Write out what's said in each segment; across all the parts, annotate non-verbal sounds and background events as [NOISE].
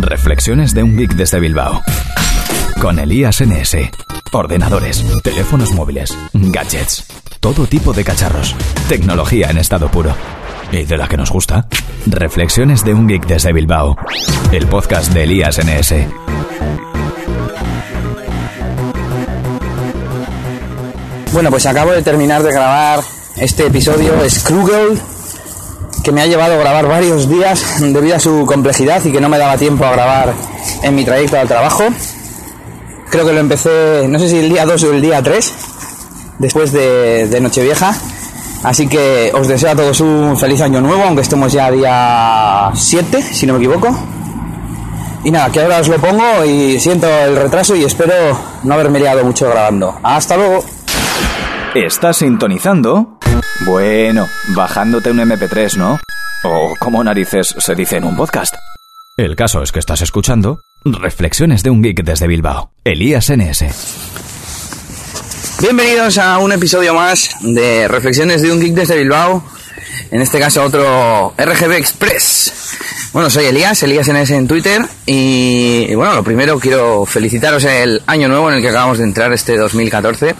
Reflexiones de un geek desde Bilbao. Con Elías NS. Ordenadores, teléfonos móviles, gadgets, todo tipo de cacharros. Tecnología en estado puro. Y de la que nos gusta. Reflexiones de un geek desde Bilbao. El podcast de Elías NS. Bueno, pues acabo de terminar de grabar este episodio Scroogle que me ha llevado a grabar varios días debido a su complejidad y que no me daba tiempo a grabar en mi trayecto al trabajo. Creo que lo empecé, no sé si el día 2 o el día 3, después de, de Nochevieja. Así que os deseo a todos un feliz año nuevo, aunque estemos ya día 7, si no me equivoco. Y nada, que ahora os lo pongo y siento el retraso y espero no haberme liado mucho grabando. Hasta luego. ¿Estás sintonizando? Bueno, bajándote un MP3, ¿no? O como narices se dice en un podcast. El caso es que estás escuchando Reflexiones de un geek desde Bilbao. Elías NS. Bienvenidos a un episodio más de Reflexiones de un Geek desde Bilbao. En este caso otro RGB Express. Bueno, soy Elías, Elías NS en Twitter. Y, bueno, lo primero quiero felicitaros el año nuevo en el que acabamos de entrar este 2014.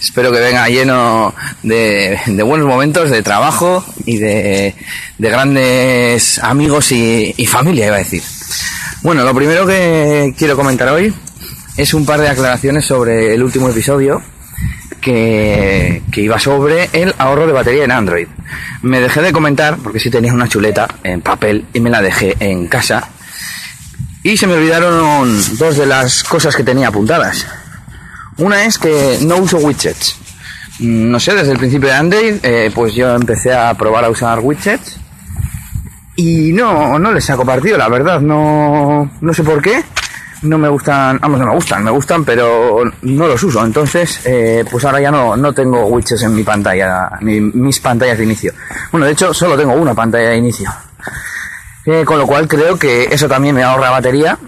Espero que venga lleno de, de buenos momentos, de trabajo y de, de grandes amigos y familia, iba a decir. Bueno, lo primero que quiero comentar hoy es un par de aclaraciones sobre el último episodio que, iba sobre el ahorro de batería en Android. Me dejé de comentar porque sí tenía una chuleta en papel y me la dejé en casa. Y se me olvidaron dos de las cosas que tenía apuntadas. Una es que no uso widgets. No sé, desde el principio de Android, eh, pues yo empecé a probar a usar widgets. Y no, no les saco partido, la verdad. No, no sé por qué no me gustan, vamos, no me gustan, me gustan, pero no los uso. Entonces, eh, pues ahora ya no, no tengo widgets en mi pantalla, ni mis pantallas de inicio. Bueno, de hecho, solo tengo una pantalla de inicio. Eh, con lo cual creo que eso también me ahorra batería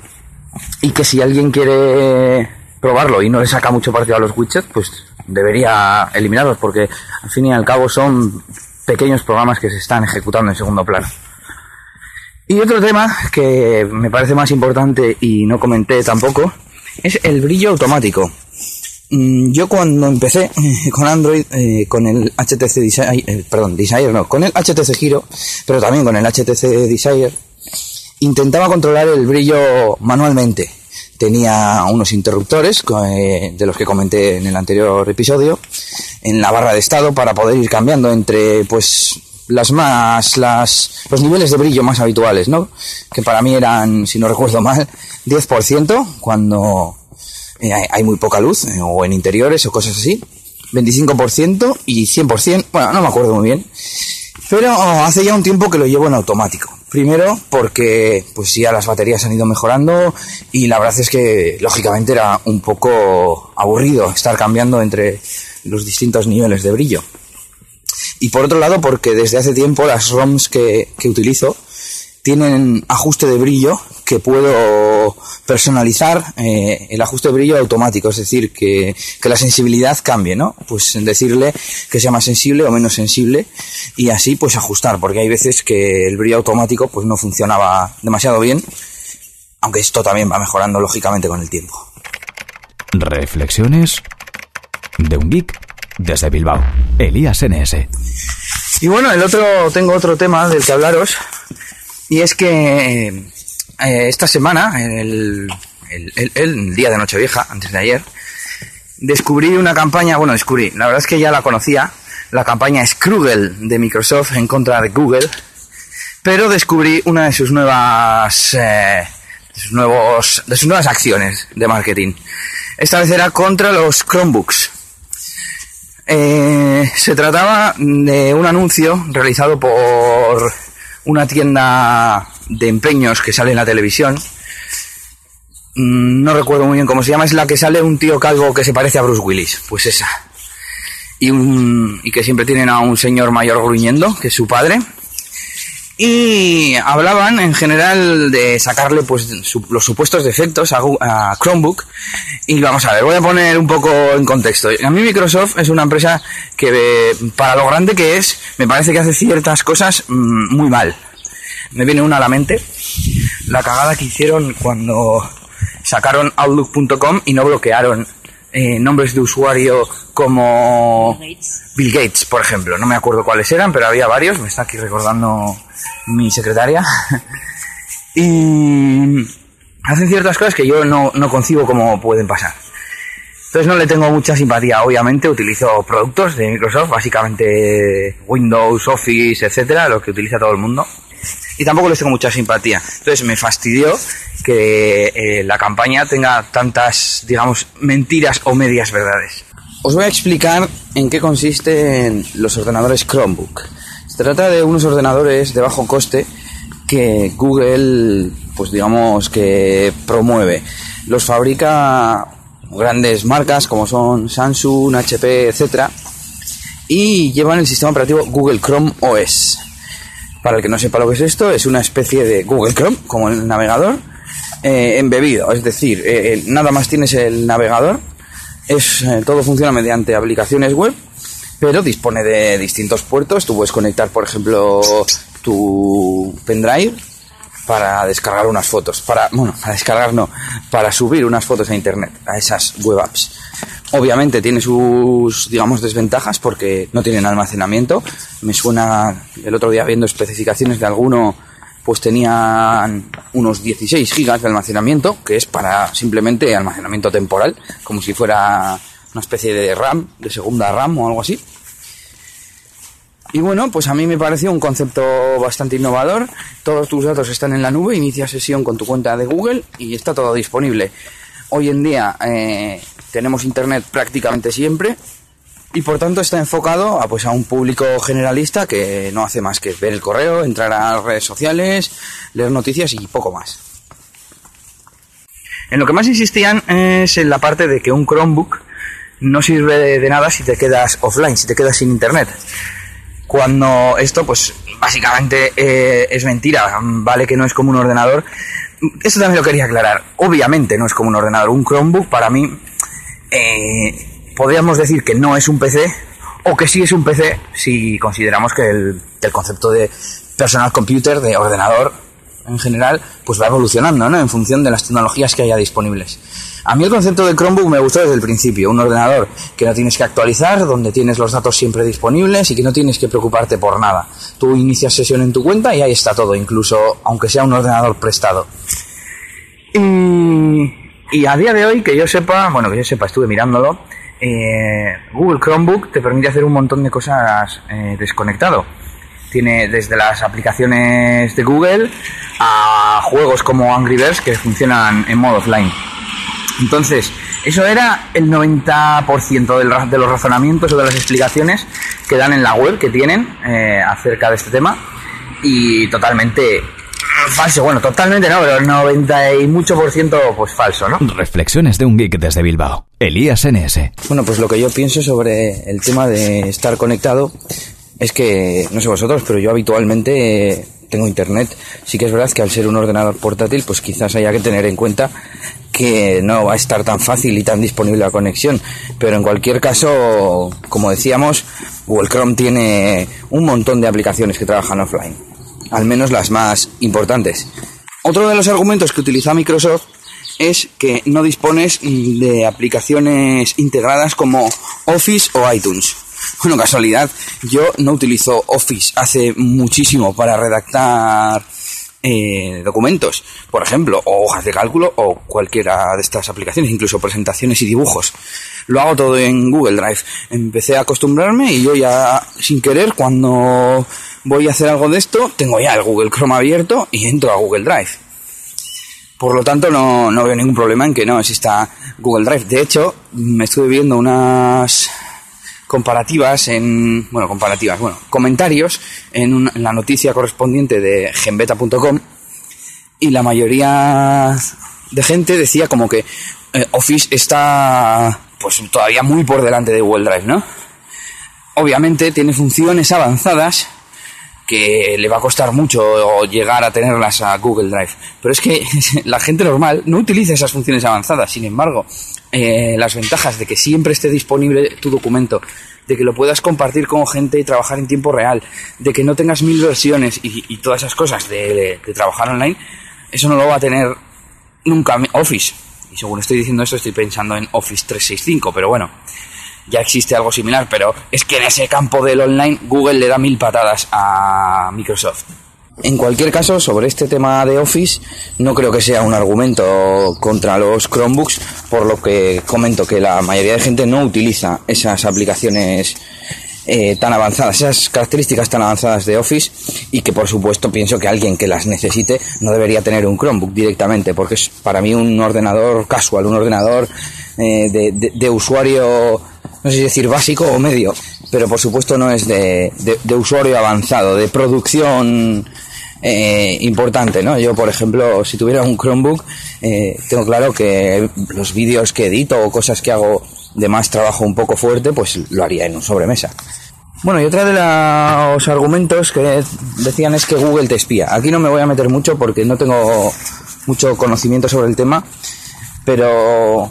y que si alguien quiere probarlo y no le saca mucho partido a los widgets, pues debería eliminarlos porque al fin y al cabo son pequeños programas que se están ejecutando en segundo plano. Y otro tema que me parece más importante y no comenté tampoco es el brillo automático. Yo cuando empecé con Android, eh, con el HTC Desire, eh, perdón, Desire no, con el HTC Giro, pero también con el HTC Desire, intentaba controlar el brillo manualmente. Tenía unos interruptores, eh, de los que comenté en el anterior episodio, en la barra de estado para poder ir cambiando entre, pues, las más, las, los niveles de brillo más habituales, ¿no? Que para mí eran, si no recuerdo mal, 10% cuando eh, hay muy poca luz, eh, o en interiores o cosas así, 25% y 100%, bueno, no me acuerdo muy bien, pero oh, hace ya un tiempo que lo llevo en automático. Primero porque pues ya las baterías han ido mejorando y la verdad es que lógicamente era un poco aburrido estar cambiando entre los distintos niveles de brillo. Y por otro lado, porque desde hace tiempo las ROMs que, que, utilizo tienen ajuste de brillo que puedo personalizar eh, el ajuste de brillo automático, es decir, que, que, la sensibilidad cambie, ¿no? Pues decirle que sea más sensible o menos sensible y así pues ajustar, porque hay veces que el brillo automático pues no funcionaba demasiado bien, aunque esto también va mejorando lógicamente con el tiempo. Reflexiones de un geek desde Bilbao, Elías NS. Y bueno, el otro, tengo otro tema del que hablaros, y es que eh, esta semana, el, el, día de Nochevieja, antes de ayer, descubrí una campaña, bueno, descubrí, la verdad es que ya la conocía, la campaña Scroogle de Microsoft en contra de Google, pero descubrí una de sus nuevas, eh, sus nuevos, de sus nuevas acciones de marketing. Esta vez era contra los Chromebooks. Eh, se trataba de un anuncio realizado por una tienda de empeños que sale en la televisión. Mm, No recuerdo muy bien cómo se llama, es la que sale un tío calvo que se parece a Bruce Willis, pues esa. Y, y que siempre tienen a un señor mayor gruñendo, que es su padre. Y hablaban en general de sacarle pues los supuestos defectos a, a, Chromebook. Y vamos a ver, voy a poner un poco en contexto. A mí Microsoft es una empresa que para lo grande que es, me parece que hace ciertas cosas mmm, muy mal. Me viene una a la mente. la cagada que hicieron cuando sacaron Outlook.com y no bloquearon eh, nombres de usuario como Bill Gates. por ejemplo. No me acuerdo cuáles eran, pero había varios. Me está aquí recordando mi secretaria. [LAUGHS] y hacen ciertas cosas que yo no, no concibo cómo pueden pasar. Entonces no le tengo mucha simpatía. Obviamente utilizo productos de Microsoft, básicamente Windows, Office, etcétera, lo que utiliza todo el mundo. Y tampoco les tengo mucha simpatía. Entonces me fastidió que eh, la campaña tenga tantas, digamos, mentiras o medias verdades. Os voy a explicar en qué consisten los ordenadores Chromebook. Se trata de unos ordenadores de bajo coste que Google, pues digamos que promueve. Los fabrica grandes marcas como son Samsung, HP, etcétera, y llevan el sistema operativo Google Chrome OS. Para el que no sepa lo que es esto, es una especie de Google Chrome, como el navegador, eh, embebido. Es decir, eh, eh, nada más tienes el navegador, es, todo funciona mediante aplicaciones web, pero dispone de distintos puertos. Tú puedes conectar, por ejemplo, tu pendrive para descargar unas fotos, para, bueno, para descargar no, para subir unas fotos a internet, a esas web apps. Obviamente tiene sus, digamos, desventajas porque no tienen almacenamiento. Me suena, el otro día viendo especificaciones de alguno, pues tenían unos 16 gigas de almacenamiento, que es para simplemente almacenamiento temporal, como si fuera una especie de RAM, de segunda RAM o algo así. Y bueno, pues a mí me pareció un concepto bastante innovador. Todos tus datos están en la nube, inicia sesión con tu cuenta de Google y está todo disponible. Hoy en día eh, tenemos internet prácticamente siempre y por tanto está enfocado a, pues, a un público generalista que no hace más que ver el correo, entrar a redes sociales, leer noticias y poco más. En lo que más insistían es en la parte de que un Chromebook no sirve de nada si te quedas offline, si te quedas sin internet cuando esto pues básicamente eh, es mentira, vale que no es como un ordenador. Esto también lo quería aclarar. Obviamente no es como un ordenador. Un Chromebook para mí eh, podríamos decir que no es un PC o que sí es un PC si consideramos que el, el concepto de personal computer, de ordenador en general, pues va evolucionando, ¿no? En función de las tecnologías que haya disponibles. A mí el concepto de Chromebook me gustó desde el principio, un ordenador que no tienes que actualizar, donde tienes los datos siempre disponibles y que no tienes que preocuparte por nada. Tú inicias sesión en tu cuenta y ahí está todo, incluso aunque sea un ordenador prestado. Y, a día de hoy, que yo sepa, bueno, que yo sepa, estuve mirándolo, eh, Google Chromebook te permite hacer un montón de cosas eh, desconectado. Tiene desde las aplicaciones de Google a juegos como Angry Birds que funcionan en modo offline. Entonces, eso era el 90% de los razonamientos o de las explicaciones que dan en la web que tienen eh, acerca de este tema. Y totalmente falso. Bueno, totalmente no, pero el 90 y mucho por ciento, pues falso, ¿no? Reflexiones de un geek desde Bilbao. Elías NS. Bueno, pues lo que yo pienso sobre el tema de estar conectado es que, no sé vosotros, pero yo habitualmente tengo internet. Sí que es verdad que al ser un ordenador portátil, pues quizás haya que tener en cuenta que no va a estar tan fácil y tan disponible la conexión. Pero en cualquier caso, como decíamos, Google Chrome tiene un montón de aplicaciones que trabajan offline. Al menos las más importantes. Otro de los argumentos que utiliza Microsoft es que no dispones de aplicaciones integradas como Office o iTunes. Bueno, casualidad, yo no utilizo Office hace muchísimo para redactar eh, documentos, por ejemplo, o hojas de cálculo o cualquiera de estas aplicaciones, incluso presentaciones y dibujos. Lo hago todo en Google Drive. Empecé a acostumbrarme y yo ya sin querer cuando voy a hacer algo de esto, tengo ya el Google Chrome abierto y entro a Google Drive. Por lo tanto, no, no veo ningún problema en que no exista Google Drive. De hecho, me estuve viendo unas comparativas en, bueno, comparativas, bueno, comentarios en, la noticia correspondiente de genbeta.com y la mayoría de gente decía como que eh, Office está pues todavía muy por delante de Google Drive, ¿no? Obviamente tiene funciones avanzadas que le va a costar mucho llegar a tenerlas a Google Drive. Pero es que [LAUGHS] la gente normal no utiliza esas funciones avanzadas. Sin embargo, eh, las ventajas de que siempre esté disponible tu documento, de que lo puedas compartir con gente y trabajar en tiempo real, de que no tengas mil versiones y, todas esas cosas de, trabajar online, eso no lo va a tener nunca Office. Según estoy diciendo esto, estoy pensando en Office 365, pero bueno, ya existe algo similar, pero es que en ese campo del online Google le da mil patadas a Microsoft. En cualquier caso, sobre este tema de Office, no creo que sea un argumento contra los Chromebooks, por lo que comento que la mayoría de gente no utiliza esas aplicaciones eh, tan avanzadas, esas características tan avanzadas de Office, y que por supuesto pienso que alguien que las necesite no debería tener un Chromebook directamente, porque es para mí un ordenador casual, un ordenador eh, de, de, usuario, no sé si decir básico o medio, pero por supuesto no es de, de usuario avanzado, de producción eh, importante, ¿no? Yo, por ejemplo, si tuviera un Chromebook, eh, tengo claro que los vídeos que edito o cosas que hago de más trabajo un poco fuerte, pues lo haría en un sobremesa. Bueno, y otra de los argumentos que decían es que Google te espía. Aquí no me voy a meter mucho porque no tengo mucho conocimiento sobre el tema, pero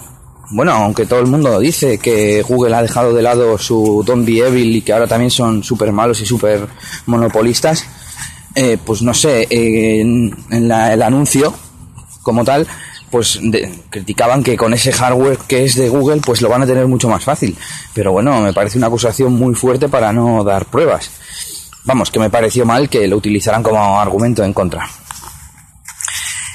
bueno, aunque todo el mundo dice que Google ha dejado de lado su Don't Be Evil y que ahora también son súper malos y súper monopolistas, eh, pues no sé, en, el anuncio como tal, pues criticaban que con ese hardware que es de Google, pues lo van a tener mucho más fácil. Pero bueno, me parece una acusación muy fuerte para no dar pruebas. Vamos, que me pareció mal que lo utilizaran como argumento en contra.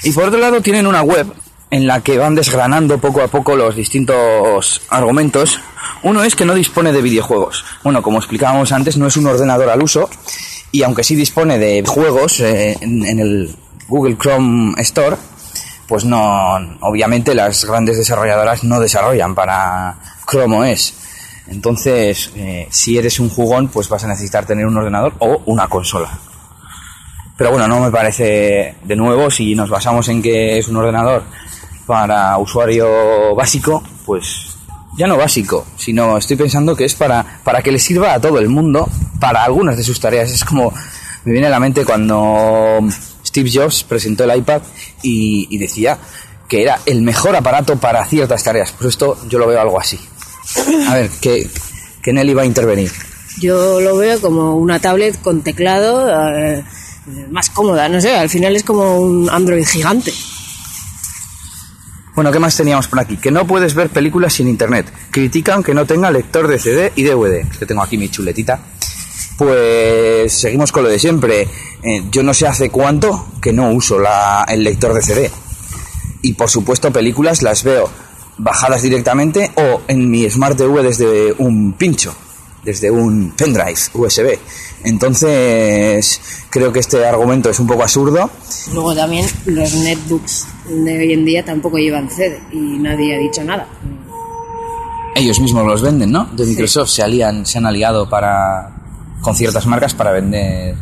Y por otro lado tienen una web en la que van desgranando poco a poco los distintos argumentos. Uno es que no dispone de videojuegos. Bueno, como explicábamos antes, no es un ordenador al uso y aunque sí dispone de juegos eh, en, el Google Chrome Store, pues no, obviamente las grandes desarrolladoras no desarrollan para Chrome OS. Entonces, eh, si eres un jugón, pues vas a necesitar tener un ordenador o una consola. Pero bueno, no me parece de nuevo, si nos basamos en que es un ordenador para usuario básico, pues ya no básico, sino estoy pensando que es para, para que le sirva a todo el mundo para algunas de sus tareas. Es como me viene a la mente cuando Steve Jobs presentó el iPad y, decía que era el mejor aparato para ciertas tareas. Pues esto yo lo veo algo así. A ver, que, que Nelly va a intervenir. Yo lo veo como una tablet con teclado eh, más cómoda, no sé, al final es como un Android gigante. Bueno, ¿qué más teníamos por aquí? Que no puedes ver películas sin internet. Critican que no tenga lector de CD y DVD. que tengo aquí mi chuletita. Pues seguimos con lo de siempre. Eh, yo no sé hace cuánto que no uso la, el lector de CD. Y por supuesto películas las veo bajadas directamente o en mi Smart TV desde un pincho, desde un pendrive USB. Entonces, creo que este argumento es un poco absurdo. Luego también los netbooks de hoy en día tampoco llevan CD y nadie ha dicho nada. Ellos mismos los venden, ¿no? De Microsoft se alían, se han aliado para con ciertas marcas para vender.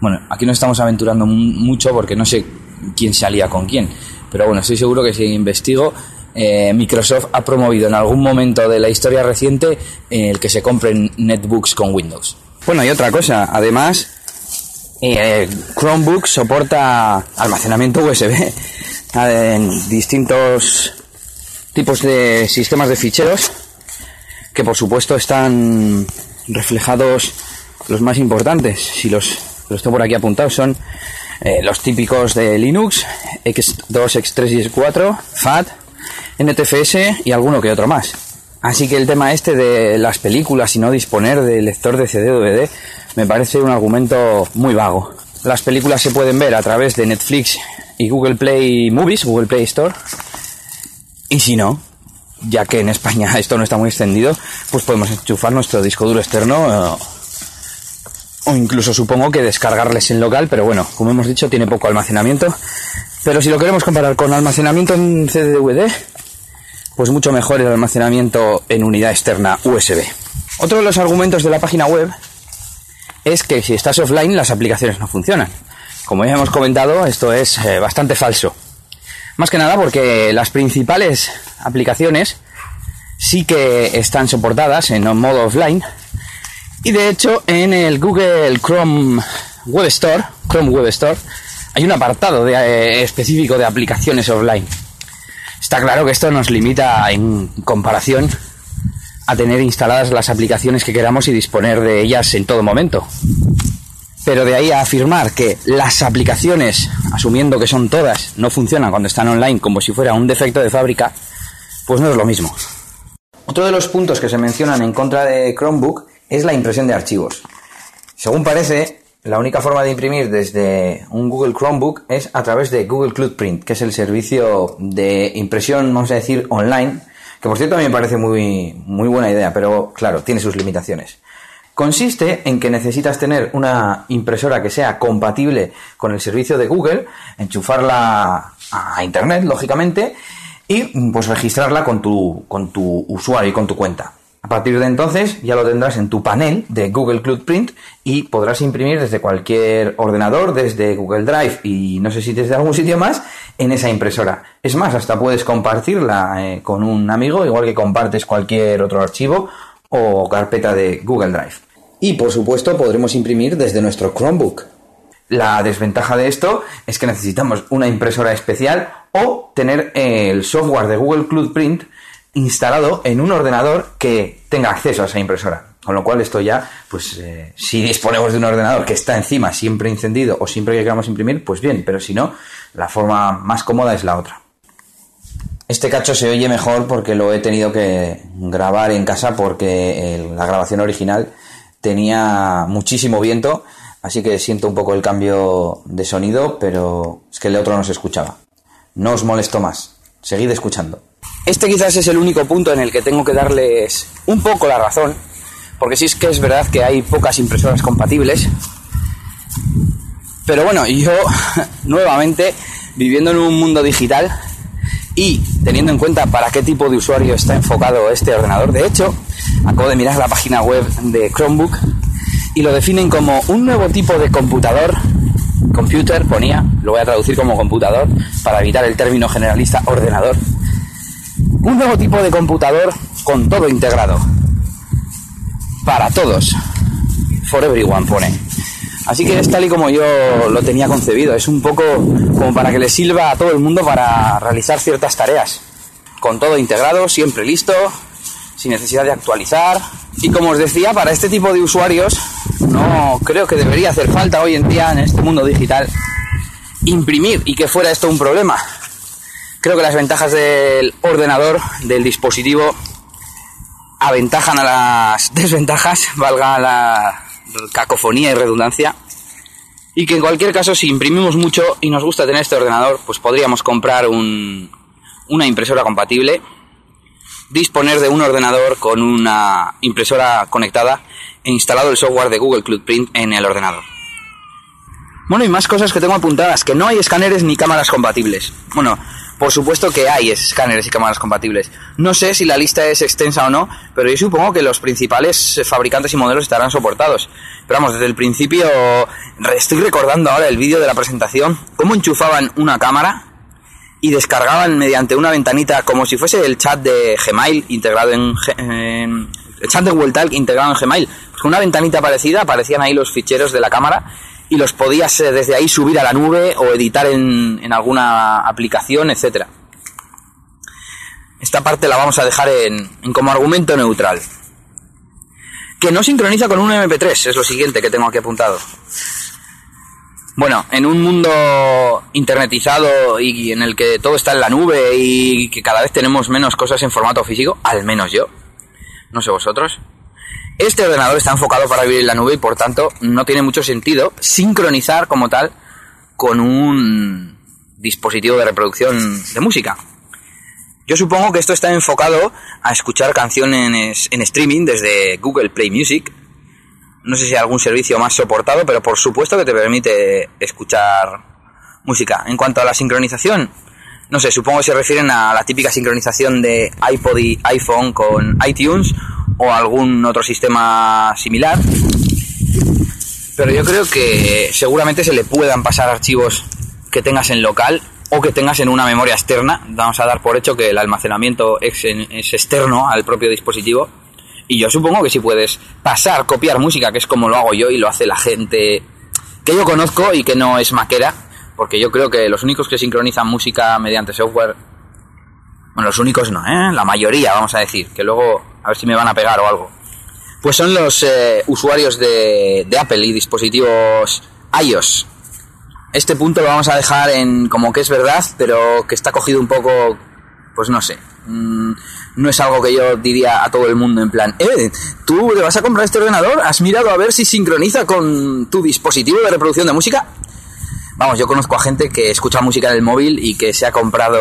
Bueno, aquí no estamos aventurando mucho porque no sé quién se alía con quién, pero bueno, estoy seguro que si investigo eh, Microsoft ha promovido en algún momento de la historia reciente el que se compren netbooks con Windows. Bueno, y otra cosa, además, eh, Chromebook soporta almacenamiento USB [LAUGHS] en distintos tipos de sistemas de ficheros que por supuesto están reflejados los más importantes. Si los, los tengo por aquí apuntados son eh, los típicos de Linux, X2, X3 y X4, FAT, NTFS y alguno que otro más. Así que el tema este de las películas y no disponer de lector de CD o DVD me parece un argumento muy vago. Las películas se pueden ver a través de Netflix y Google Play Movies, Google Play Store. Y si no, ya que en España [LAUGHS] esto no está muy extendido, pues podemos enchufar nuestro disco duro externo eh, o incluso supongo que descargarles en local, pero bueno, como hemos dicho, tiene poco almacenamiento. Pero si lo queremos comparar con almacenamiento en CD-DVD, pues mucho mejor el almacenamiento en unidad externa USB. Otro de los argumentos de la página web es que si estás offline las aplicaciones no funcionan. Como ya hemos comentado, esto es eh, bastante falso. Más que nada porque las principales aplicaciones sí que están soportadas en modo offline y de hecho en el Google Chrome Web Store, Chrome Web Store, hay un apartado eh, específico de aplicaciones offline. Está claro que esto nos limita en comparación a tener instaladas las aplicaciones que queramos y disponer de ellas en todo momento. Pero de ahí a afirmar que las aplicaciones, asumiendo que son todas, no funcionan cuando están online como si fuera un defecto de fábrica, pues no es lo mismo. Otro de los puntos que se mencionan en contra de Chromebook es la impresión de archivos. Según parece, la única forma de imprimir desde un Google Chromebook es a través de Google Cloud Print, que es el servicio de impresión, vamos a decir, online, que por cierto a mí me parece muy, muy buena idea, pero claro, tiene sus limitaciones. Consiste en que necesitas tener una impresora que sea compatible con el servicio de Google, enchufarla a Internet, lógicamente, y pues registrarla con tu, con tu usuario y con tu cuenta. A partir de entonces ya lo tendrás en tu panel de Google Cloud Print y podrás imprimir desde cualquier ordenador, desde Google Drive y no sé si desde algún sitio más, en esa impresora. Es más, hasta puedes compartirla eh, con un amigo, igual que compartes cualquier otro archivo o carpeta de Google Drive. Y por supuesto podremos imprimir desde nuestro Chromebook. La desventaja de esto es que necesitamos una impresora especial o tener el software de Google Cloud Print instalado en un ordenador que tenga acceso a esa impresora. Con lo cual esto ya, pues eh, si disponemos de un ordenador que está encima siempre encendido o siempre que queramos imprimir, pues bien, pero si no, la forma más cómoda es la otra. Este cacho se oye mejor porque lo he tenido que grabar en casa porque la grabación original tenía muchísimo viento, así que siento un poco el cambio de sonido, pero es que el otro no se escuchaba. No os molesto más, seguid escuchando. Este quizás es el único punto en el que tengo que darles un poco la razón, porque sí es que es verdad que hay pocas impresoras compatibles. Pero bueno, yo [LAUGHS] nuevamente, viviendo en un mundo digital y teniendo en cuenta para qué tipo de usuario está enfocado este ordenador, de hecho, acabo de mirar la página web de Chromebook y lo definen como un nuevo tipo de computador computer, ponía, lo voy a traducir como computador para evitar el término generalista ordenador. Un nuevo tipo de computador con todo integrado. Para todos. For everyone pone. Así que es tal y como yo lo tenía concebido. Es un poco como para que le sirva a todo el mundo para realizar ciertas tareas. Con todo integrado, siempre listo, sin necesidad de actualizar. Y como os decía, para este tipo de usuarios no creo que debería hacer falta hoy en día en este mundo digital imprimir y que fuera esto un problema. Creo que las ventajas del ordenador, del dispositivo, aventajan a las [LAUGHS] desventajas, valga la cacofonía y redundancia. Y que en cualquier caso, si imprimimos mucho y nos gusta tener este ordenador, pues podríamos comprar una impresora compatible, disponer de un ordenador con una impresora conectada e instalado el software de Google Cloud Print en el ordenador. Bueno, y más cosas que tengo apuntadas, que no hay escáneres ni cámaras compatibles. Bueno, por supuesto que hay escáneres y cámaras compatibles. No sé si la lista es extensa o no, pero yo supongo que los principales fabricantes y modelos estarán soportados. Pero vamos, desde el principio estoy recordando ahora el vídeo de la presentación, cómo enchufaban una cámara y descargaban mediante una ventanita como si fuese el chat de Gmail integrado en, el chat de Google Talk integrado en Gmail. Con una ventanita parecida aparecían ahí los ficheros de la cámara y los podías eh, desde ahí subir a la nube o editar en, en alguna aplicación, etcétera. Esta parte la vamos a dejar en, como argumento neutral. Que no sincroniza con un MP3, es lo siguiente que tengo aquí apuntado. Bueno, en un mundo internetizado y en el que todo está en la nube y que cada vez tenemos menos cosas en formato físico, al menos yo, no sé vosotros, este ordenador está enfocado para vivir en la nube y por tanto no tiene mucho sentido sincronizar como tal con un dispositivo de reproducción de música. Yo supongo que esto está enfocado a escuchar canciones en streaming desde Google Play Music. No sé si hay algún servicio más soportado, pero por supuesto que te permite escuchar música. En cuanto a la sincronización, no sé, supongo que se refieren a la típica sincronización de iPod y iPhone con iTunes o algún otro sistema similar. Pero yo creo que seguramente se le puedan pasar archivos que tengas en local o que tengas en una memoria externa. Vamos a dar por hecho que el almacenamiento es, es externo al propio dispositivo. Y yo supongo que si puedes pasar, copiar música, que es como lo hago yo y lo hace la gente que yo conozco y que no es maquera, porque yo creo que los únicos que sincronizan música mediante software, bueno, los únicos no, ¿eh? la mayoría, vamos a decir, que luego a ver si me van a pegar o algo. pues son los eh, usuarios de, de Apple y dispositivos iOS. Este punto lo vamos a dejar en como que es verdad, pero que está cogido un poco, pues no sé. No es algo que yo diría a todo el mundo en plan, eh, ¿tú te vas a comprar este ordenador? ¿Has mirado a ver si sincroniza con tu dispositivo de reproducción de música? Vamos, yo conozco a gente que escucha música en el móvil y que se ha comprado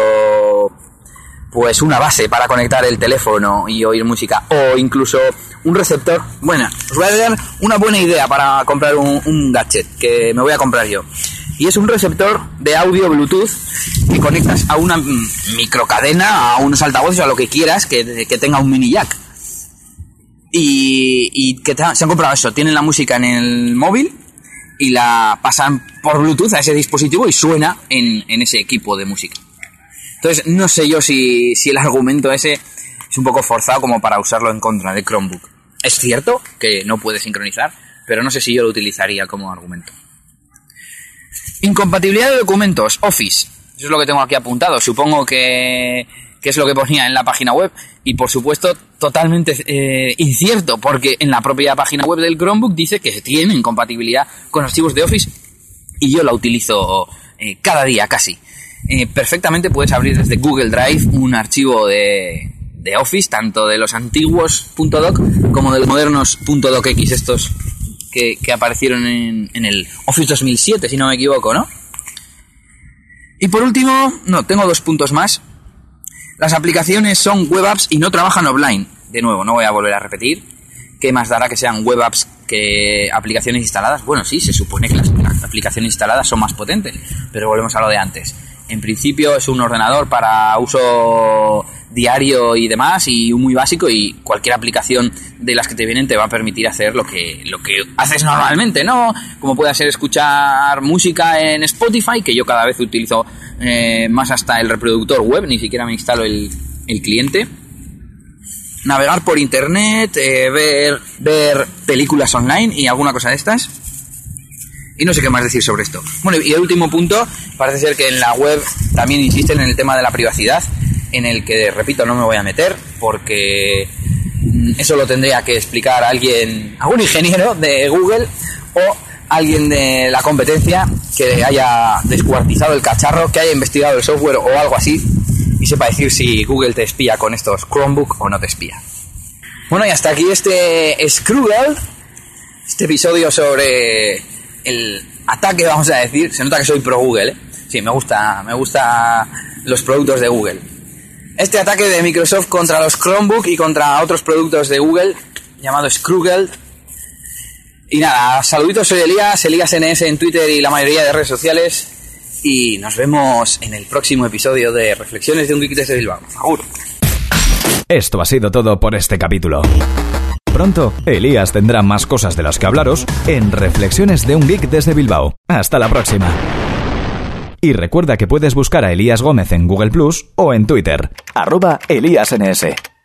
pues una base para conectar el teléfono y oír música o incluso un receptor. Bueno, os voy a dar una buena idea para comprar un, un gadget que me voy a comprar yo. Y es un receptor de audio Bluetooth que conectas a una microcadena, a unos altavoces, a lo que quieras, que, que tenga un mini jack. Y, y que se han comprado eso, tienen la música en el móvil y la pasan por Bluetooth a ese dispositivo y suena en, en ese equipo de música. Entonces, no sé yo si, si el argumento ese es un poco forzado como para usarlo en contra de Chromebook. Es cierto que no puede sincronizar, pero no sé si yo lo utilizaría como argumento. Incompatibilidad de documentos, Office. Eso es lo que tengo aquí apuntado. Supongo que, que es lo que ponía en la página web. Y por supuesto, totalmente eh, incierto, porque en la propia página web del Chromebook dice que tiene incompatibilidad con archivos de Office. Y yo la utilizo eh, cada día casi. Eh, perfectamente puedes abrir desde Google Drive un archivo de, de Office, tanto de los antiguos .doc como de los modernos .docx, estos que, aparecieron en, en el Office 2007, si no me equivoco, ¿no? Y por último, no, tengo dos puntos más. Las aplicaciones son web apps y no trabajan offline. De nuevo, no voy a volver a repetir. ¿Qué más dará que sean web apps que aplicaciones instaladas? Bueno, sí, se supone que las aplicaciones instaladas son más potentes, pero volvemos a lo de antes. En principio es un ordenador para uso diario y demás y muy básico y cualquier aplicación de las que te vienen te va a permitir hacer lo que, lo que haces normalmente, ¿no? Como puede ser escuchar música en Spotify, que yo cada vez utilizo eh, más hasta el reproductor web, ni siquiera me instalo el, el cliente navegar por internet, eh, ver, ver películas online y alguna cosa de estas. Y no sé qué más decir sobre esto. Bueno, y el último punto, parece ser que en la web también insisten en el tema de la privacidad, en el que, repito, no me voy a meter, porque mm, eso lo tendría que explicar alguien, algún ingeniero de Google o alguien de la competencia que haya descuartizado el cacharro, que haya investigado el software o algo así, y sepa decir si Google te espía con estos Chromebook o no te espía. Bueno, y hasta aquí este Scroogle, este episodio sobre el ataque, vamos a decir. Se nota que soy pro Google, ¿eh? Sí, me gusta, me gusta los productos de Google. Este ataque de Microsoft contra los Chromebook y contra otros productos de Google, llamado Scroogle. Y nada, saluditos, soy Elías, Elías NS en Twitter y la mayoría de redes sociales. Y nos vemos en el próximo episodio de Reflexiones de un Geek desde Bilbao. Agur. Esto ha sido todo por este capítulo. Pronto, Elías tendrá más cosas de las que hablaros en Reflexiones de un Geek desde Bilbao. Hasta la próxima. Y recuerda que puedes buscar a Elías Gómez en Google Plus o en Twitter, arroba ElíasNS.